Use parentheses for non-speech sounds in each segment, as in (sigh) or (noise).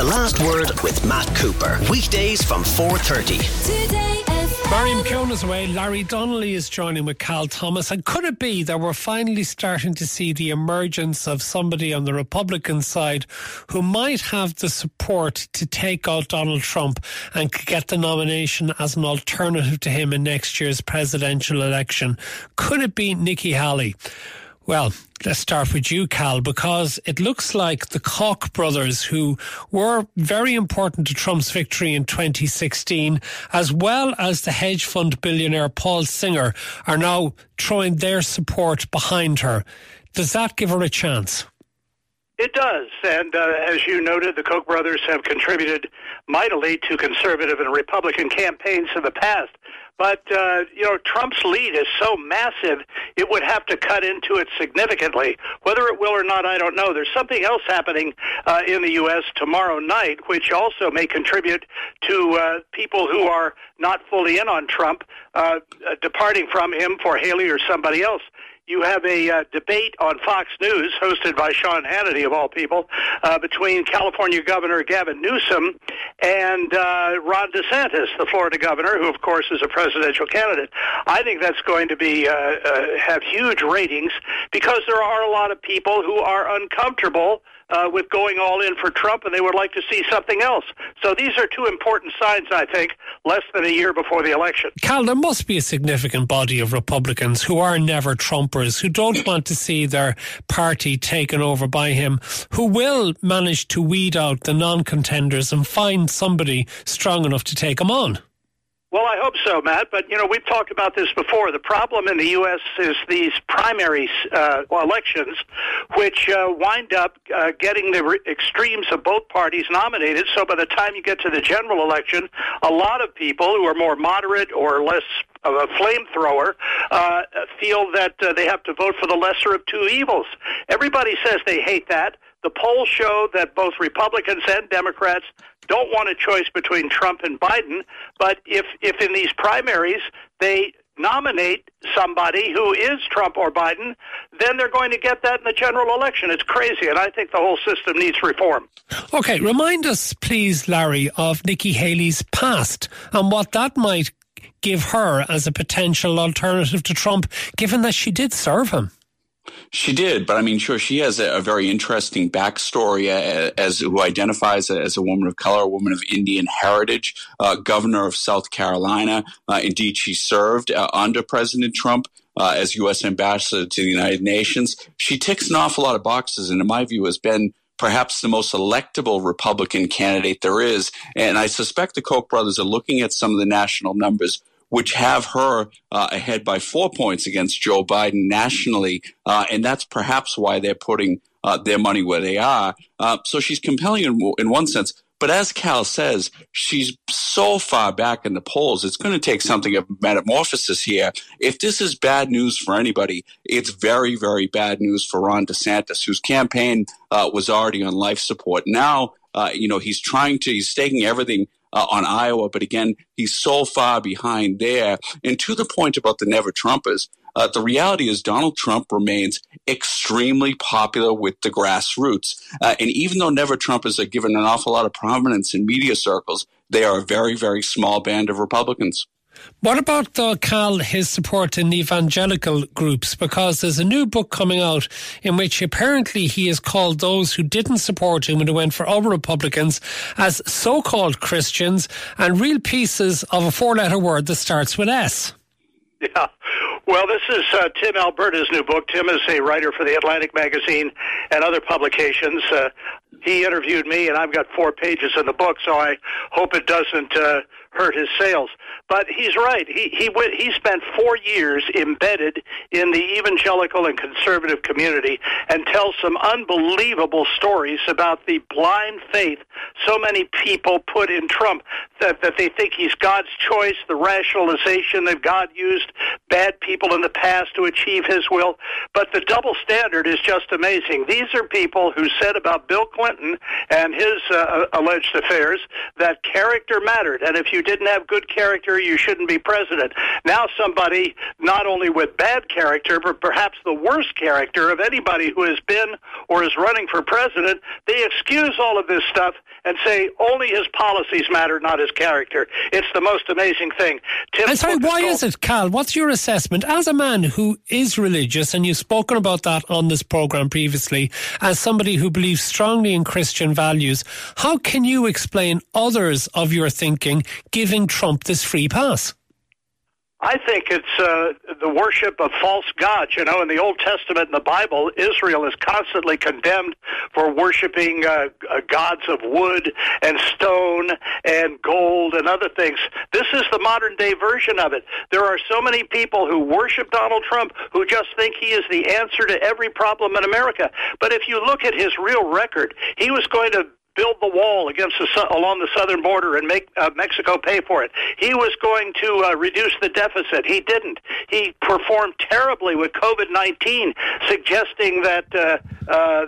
The Last Word with Matt Cooper. Weekdays from 4.30. Marion Keown is away. Larry Donnelly is joining with Cal Thomas. And could it be that we're finally starting to see the emergence of somebody on the Republican side who might have the support to take out Donald Trump and get the nomination as an alternative to him in next year's presidential election? Could it be Nikki Haley? Well, let's start with you, Cal, because it looks like the Koch brothers, who were very important to Trump's victory in 2016, as well as the hedge fund billionaire Paul Singer, are now throwing their support behind her. Does that give her a chance? It does. And uh, as you noted, the Koch brothers have contributed mightily to conservative and Republican campaigns in the past. But, uh, you know, Trump's lead is so massive, it would have to cut into it significantly. Whether it will or not, I don't know. There's something else happening uh, in the U.S. tomorrow night, which also may contribute to uh, people who are not fully in on Trump uh, departing from him for Haley or somebody else you have a uh, debate on Fox News hosted by Sean Hannity, of all people, uh, between California Governor Gavin Newsom and uh, Ron DeSantis, the Florida governor, who, of course, is a presidential candidate. I think that's going to be uh, uh, have huge ratings because there are a lot of people who are uncomfortable uh, with going all in for Trump, and they would like to see something else. So these are two important signs, I think, less than a year before the election. Cal, there must be a significant body of Republicans who are never Trumpers, who don't (clears throat) want to see their party taken over by him, who will manage to weed out the non contenders and find somebody strong enough to take them on. Well, I hope so, Matt. But you know, we've talked about this before. The problem in the U.S. is these primary uh, elections, which uh, wind up uh, getting the re- extremes of both parties nominated. So by the time you get to the general election, a lot of people who are more moderate or less of a flamethrower uh, feel that uh, they have to vote for the lesser of two evils. Everybody says they hate that. The polls show that both Republicans and Democrats don't want a choice between Trump and Biden. But if if in these primaries they nominate somebody who is Trump or Biden, then they're going to get that in the general election. It's crazy, and I think the whole system needs reform. Okay, remind us, please, Larry, of Nikki Haley's past and what that might give her as a potential alternative to Trump, given that she did serve him. She did, but I mean, sure, she has a, a very interesting backstory as, as, who identifies as a woman of color, a woman of Indian heritage, uh, governor of South Carolina. Uh, indeed, she served uh, under President Trump. Uh, as U.S. ambassador to the United Nations, she ticks an awful lot of boxes, and in my view, has been perhaps the most electable Republican candidate there is. And I suspect the Koch brothers are looking at some of the national numbers which have her uh, ahead by four points against Joe Biden nationally. Uh, and that's perhaps why they're putting uh, their money where they are. Uh, so she's compelling in, in one sense. But as Cal says, she's so far back in the polls, it's going to take something of metamorphosis here. If this is bad news for anybody, it's very, very bad news for Ron DeSantis, whose campaign uh, was already on life support. Now, uh, you know, he's trying to, he's staking everything uh, on Iowa, but again, he's so far behind there. And to the point about the never Trumpers, uh, the reality is Donald Trump remains extremely popular with the grassroots. Uh, and even though never Trumpers are given an awful lot of prominence in media circles, they are a very, very small band of Republicans. What about, though, Cal, his support in evangelical groups? Because there's a new book coming out in which apparently he has called those who didn't support him and who went for other Republicans as so called Christians and real pieces of a four letter word that starts with S. Yeah. Well, this is uh, Tim Alberta's new book. Tim is a writer for the Atlantic magazine and other publications. Uh, he interviewed me, and I've got four pages in the book, so I hope it doesn't uh, hurt his sales. But he's right. He he went, he spent four years embedded in the evangelical and conservative community and tells some unbelievable stories about the blind faith so many people put in Trump that that they think he's God's choice. The rationalization that God used bad people in the past to achieve His will, but the double standard is just amazing. These are people who said about Bill Clinton and his uh, alleged affairs that character mattered, and if you didn't have good character, you shouldn't be president. Now somebody not only with bad character, but perhaps the worst character of anybody who has been or is running for president, they excuse all of this stuff and say only his policies matter, not his character. It's the most amazing thing. Tim I'm sorry, why is it, Cal? What's your assessment as a man who is religious, and you've spoken about that on this program previously, as somebody who believes strongly in Christian values? How can you explain others of your thinking giving Trump this free pass? I think it's uh, the worship of false gods. You know, in the Old Testament in the Bible, Israel is constantly condemned for worshiping uh, uh, gods of wood and stone and gold and other things. This is the modern day version of it. There are so many people who worship Donald Trump who just think he is the answer to every problem in America. But if you look at his real record, he was going to build the wall against the along the southern border and make uh, Mexico pay for it. He was going to uh, reduce the deficit. He didn't. He performed terribly with COVID nineteen, suggesting that uh, uh,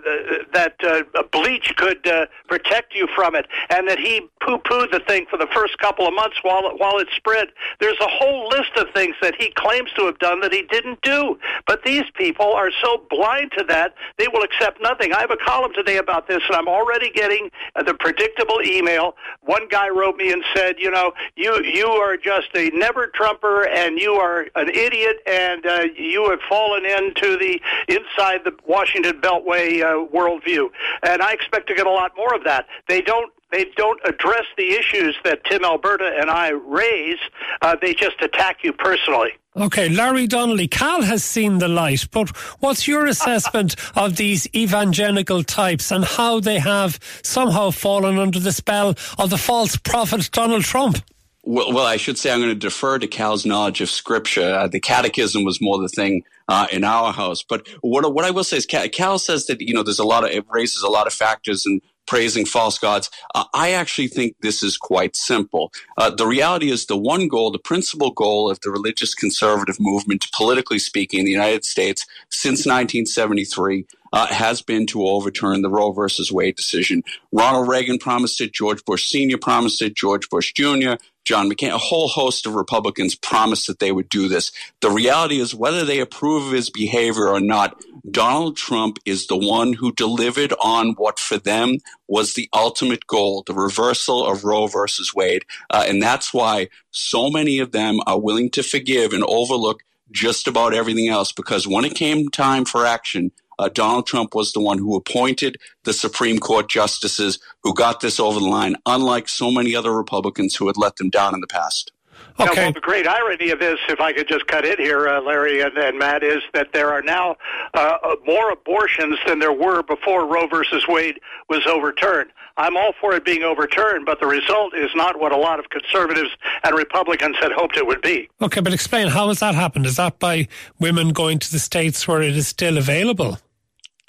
that uh, bleach could uh, protect you from it, and that he poo-pooed the thing for the first couple of months while while it spread. There's a whole list of things that he claims to have done that he didn't do. But these people are so blind to that they will accept nothing. I have a column today about this, and I'm already getting the predictable email. One guy wrote me and said, you know, you you are just a never Trumper, and you are an idiot, and uh, you have fallen into the inside the Washington Beltway uh, worldview. And I expect to get a lot more of that. They don't they don't address the issues that Tim Alberta and I raise. Uh, they just attack you personally. Okay, Larry Donnelly, Cal has seen the light, but what's your assessment (laughs) of these evangelical types and how they have somehow fallen under the spell of the false prophet Donald Trump? Well, well, I should say I'm going to defer to Cal's knowledge of Scripture. Uh, the Catechism was more the thing uh, in our house, but what what I will say is Cal, Cal says that you know there's a lot of it raises a lot of factors and praising false gods. Uh, I actually think this is quite simple. Uh, the reality is the one goal, the principal goal of the religious conservative movement, politically speaking, in the United States since 1973 uh, has been to overturn the Roe versus Wade decision. Ronald Reagan promised it. George Bush Sr. promised it. George Bush Jr. John McCain, a whole host of Republicans promised that they would do this. The reality is, whether they approve of his behavior or not, Donald Trump is the one who delivered on what for them was the ultimate goal, the reversal of Roe versus Wade. Uh, and that's why so many of them are willing to forgive and overlook just about everything else because when it came time for action, uh, Donald Trump was the one who appointed the Supreme Court justices who got this over the line, unlike so many other Republicans who had let them down in the past. Okay. Now, well, the great irony of this, if I could just cut in here, uh, Larry and, and, Matt, is that there are now uh, more abortions than there were before Roe versus Wade was overturned. I'm all for it being overturned, but the result is not what a lot of conservatives and Republicans had hoped it would be. Okay, but explain how has that happened? Is that by women going to the states where it is still available?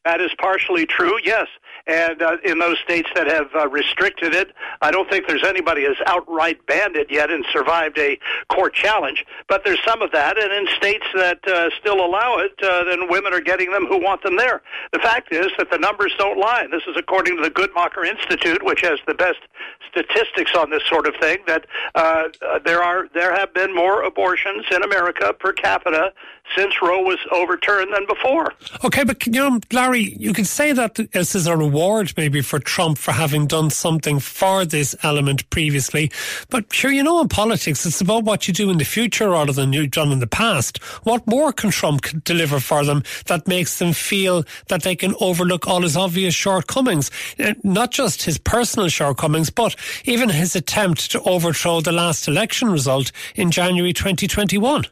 That is partially true, yes and uh, in those states that have uh, restricted it, I don't think there's anybody has outright banned it yet and survived a court challenge. But there's some of that, and in states that uh, still allow it, uh, then women are getting them who want them there. The fact is that the numbers don't lie. This is according to the Guttmacher Institute, which has the best statistics on this sort of thing. That uh, uh, there are there have been more abortions in America per capita since Roe was overturned than before. Okay, but you know, Larry, you could say that this is a reward maybe for Trump for having done something for this element previously. But sure, you know, in politics, it's about what you do in the future rather than you've done in the past. What more can Trump deliver for them that makes them feel that they can overlook all his obvious shortcomings? Uh, not just his personal shortcomings, but even his attempt to overthrow the last election result in January 2021.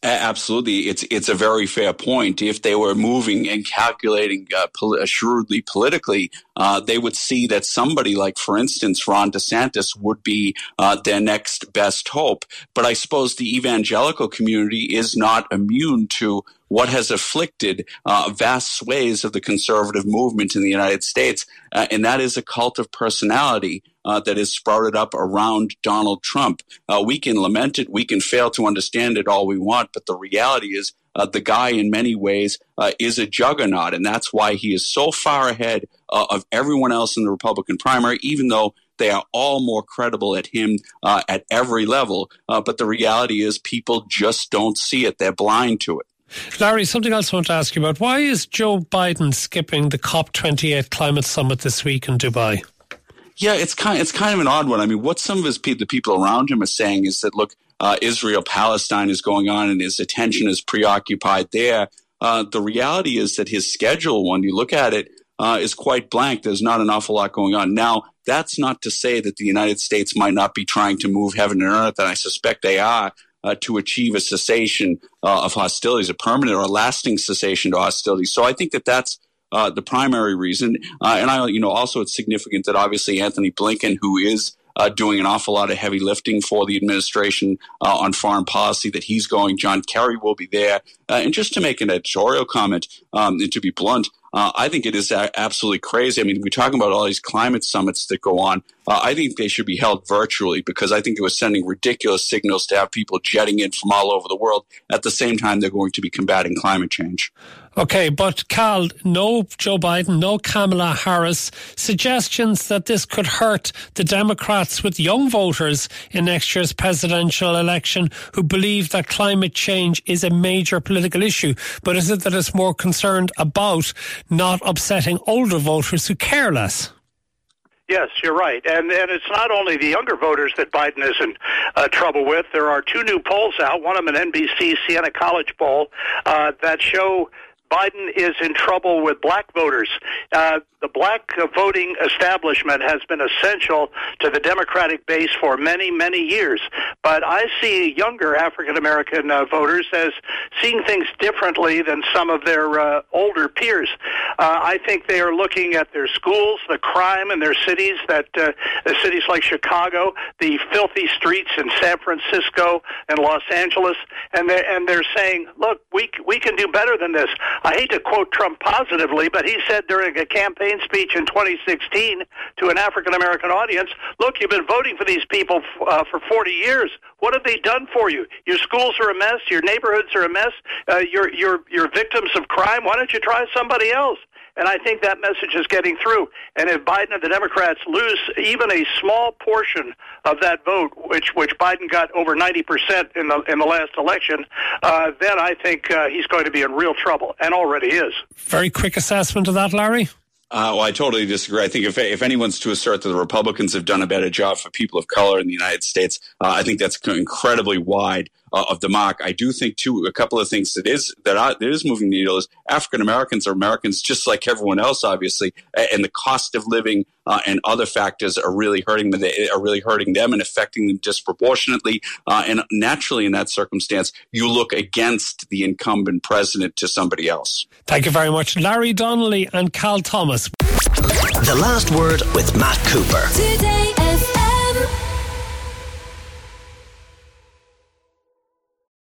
Absolutely, it's it's a very fair point. If they were moving and calculating uh, pol- shrewdly politically, uh, they would see that somebody like, for instance, Ron DeSantis would be uh, their next best hope. But I suppose the evangelical community is not immune to what has afflicted uh, vast swathes of the conservative movement in the United States, uh, and that is a cult of personality. Uh, that is sprouted up around Donald Trump. Uh, we can lament it, we can fail to understand it all we want, but the reality is uh, the guy, in many ways, uh, is a juggernaut, and that's why he is so far ahead of everyone else in the Republican primary, even though they are all more credible at him uh, at every level. Uh, but the reality is, people just don't see it. They're blind to it. Larry, something else I want to ask you about. Why is Joe Biden skipping the COP28 climate summit this week in Dubai? Yeah, it's kind it's kind of an odd one. I mean, what some of his pe- the people around him are saying is that look, uh, Israel Palestine is going on, and his attention is preoccupied there. Uh, the reality is that his schedule, when you look at it, uh, is quite blank. There's not an awful lot going on. Now, that's not to say that the United States might not be trying to move heaven and earth, and I suspect they are. Uh, to achieve a cessation uh, of hostilities, a permanent or a lasting cessation to hostilities. So I think that that's uh, the primary reason. Uh, and I, you know, also it's significant that obviously Antony Blinken, who is uh, doing an awful lot of heavy lifting for the administration uh, on foreign policy that he's going. John Kerry will be there. And just to make an editorial comment, um, and to be blunt, uh, I think it is absolutely crazy. I mean, we're talking about all these climate summits that go on. Uh, I think they should be held virtually because I think it was sending ridiculous signals to have people jetting in from all over the world at the same time they're going to be combating climate change. Okay, but Cal, no Joe Biden, no Kamala Harris. Suggestions that this could hurt the Democrats with young voters in next year's presidential election who believe that climate change is a major political issue. But is it that it's more concerned about not upsetting older voters who care less? Yes, you're right, and and it's not only the younger voters that Biden is in uh, trouble with. There are two new polls out. One of them, an NBC Siena College poll, uh, that show Biden is in trouble with black voters. Uh, the black voting establishment has been essential to the Democratic base for many, many years. But I see younger African American uh, voters as seeing things differently than some of their uh, older peers. Uh, I think they are looking at their schools, the crime in their cities, that uh, cities like Chicago, the filthy streets in San Francisco and Los Angeles, and they're, and they're saying, look, we, we can do better than this. I hate to quote Trump positively, but he said during a campaign speech in 2016 to an African American audience, "Look, you've been voting for these people uh, for 40 years. What have they done for you? Your schools are a mess. Your neighborhoods are a mess. Uh, you're you're you're victims of crime. Why don't you try somebody else?" And I think that message is getting through. And if Biden and the Democrats lose even a small portion of that vote, which which Biden got over 90 percent in the in the last election, uh, then I think uh, he's going to be in real trouble, and already is. Very quick assessment of that, Larry. Uh, well, I totally disagree. I think if if anyone's to assert that the Republicans have done a better job for people of color in the United States, uh, I think that's incredibly wide uh, of the mark. I do think too a couple of things that is that, are, that is moving the needle is African Americans are Americans just like everyone else, obviously, and the cost of living uh, and other factors are really hurting them. They are really hurting them and affecting them disproportionately. Uh, and naturally, in that circumstance, you look against the incumbent president to somebody else. Thank you very much, Larry Donnelly and Cal Thomas. The last word with Matt Cooper. Today.